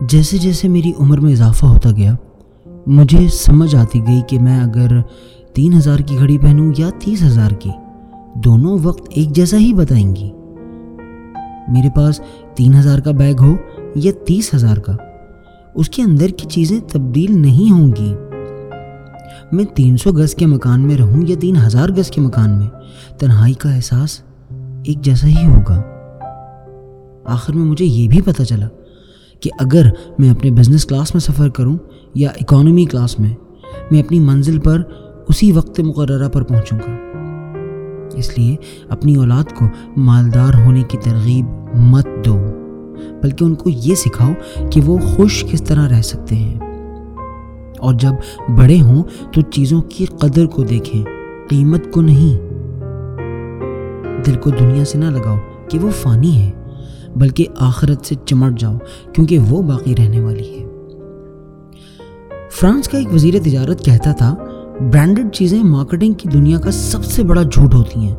جیسے جیسے میری عمر میں اضافہ ہوتا گیا، مجھے سمجھ آتی گئی کہ میں اگر تین ہزار کی گھڑی پہنوں یا تیس ہزار کی، دونوں وقت ایک جیسا ہی بتائیں گی۔ میرے پاس تین ہزار کا بیگ ہو یا تیس ہزار کا، اس کے اندر کی چیزیں تبدیل نہیں ہوں گی۔ میں تین سو گز کے مکان میں رہوں یا تین ہزار گز کے مکان میں، تنہائی کا احساس ایک جیسا ہی ہوگا۔ آخر میں مجھے یہ بھی پتہ چلا کہ اگر میں اپنے بزنس کلاس میں سفر کروں یا اکانومی کلاس میں میں اپنی منزل پر اسی وقت مقررہ پر پہنچوں گا۔ اس لیے اپنی اولاد کو مالدار ہونے کی ترغیب مت دو، بلکہ ان کو یہ سکھاؤ کہ وہ خوش کس طرح رہ سکتے ہیں۔ اور جب بڑے ہوں تو چیزوں کی قدر کو دیکھیں، قیمت کو نہیں۔ دل کو دنیا سے نہ لگاؤ کہ وہ فانی ہے بلکہ آخرت سے چمٹ جاؤ، کیونکہ وہ باقی رہنے والی ہے۔ فرانس کا ایک وزیر تجارت کہتا تھا برانڈڈ چیزیں مارکیٹنگ کی دنیا کا سب سے بڑا جھوٹ ہوتی ہیں۔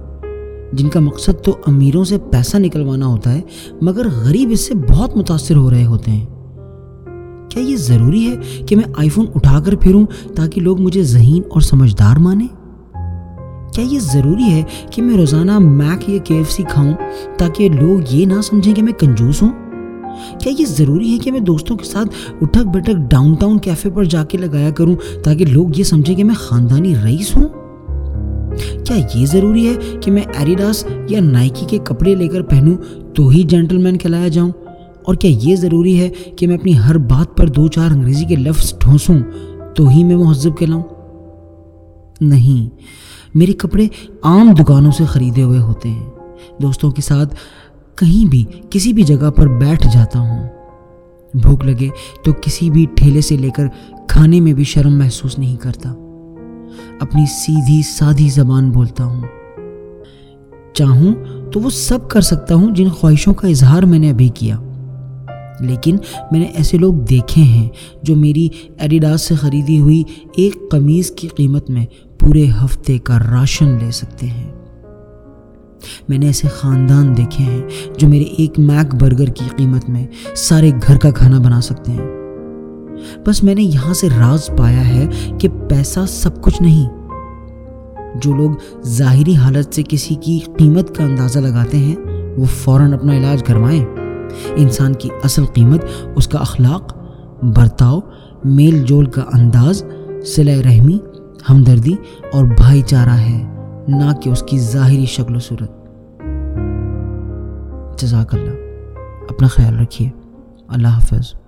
جن کا مقصد تو امیروں سے پیسہ نکلوانا ہوتا ہے، مگر غریب اس سے بہت متاثر ہو رہے ہوتے ہیں۔ کیا یہ ضروری ہے کہ میں آئی فون اٹھا کر پھروں تاکہ لوگ مجھے ذہین اور سمجھدار مانیں؟ کیا یہ ضروری ہے کہ میں روزانہ میک یا کے ایف سی کھاؤں تاکہ لوگ یہ نہ سمجھیں کہ میں کنجوس ہوں؟ کیا یہ ضروری ہے کہ میں دوستوں کے ساتھ اٹھک بٹک ڈاؤن ٹاؤن کیفے پر جا کے لگایا کروں تاکہ لوگ یہ سمجھیں کہ میں خاندانی رئیس ہوں؟ کیا یہ ضروری ہے کہ میں ایڈیڈاس یا نائکی کے کپڑے لے کر پہنوں تو ہی جینٹل مین کہلایا جاؤں؟ اور کیا یہ ضروری ہے کہ میں اپنی ہر بات پر دو چار انگریزی کے لفظ ڈھونسوں تو ہی میں مہذب کہلاؤں؟ نہیں۔ میرے کپڑے عام دکانوں سے خریدے ہوئے ہوتے ہیں۔ دوستوں کے ساتھ کہیں بھی، کسی بھی جگہ پر بیٹھ جاتا ہوں۔ بھوک لگے تو کسی بھی ٹھیلے سے لے کر کھانے میں بھی شرم محسوس نہیں کرتا۔ اپنی سیدھی سادھی زبان بولتا ہوں۔ چاہوں تو وہ سب کر سکتا ہوں جن خواہشوں کا اظہار میں نے ابھی کیا۔ لیکن میں نے ایسے لوگ دیکھے ہیں جو میری ایڈیڈاس سے خریدی ہوئی ایک قمیض کی قیمت میں پورے ہفتے کا راشن لے سکتے ہیں۔ میں نے ایسے خاندان دیکھے ہیں جو میرے ایک میک برگر کی قیمت میں سارے گھر کا کھانا بنا سکتے ہیں۔ بس میں نے یہاں سے راز پایا ہے کہ پیسہ سب کچھ نہیں۔ جو لوگ ظاہری حالت سے کسی کی قیمت کا اندازہ لگاتے ہیں، وہ فوراً اپنا علاج کروائیں۔ انسان کی اصل قیمت اس کا اخلاق، برتاؤ، میل جول کا انداز صلح رحمی ہمدردی اور بھائی چارہ ہے، نہ کہ اس کی ظاہری شکل و صورت۔ جزاک اللہ۔ اپنا خیال رکھیے۔ اللہ حافظ۔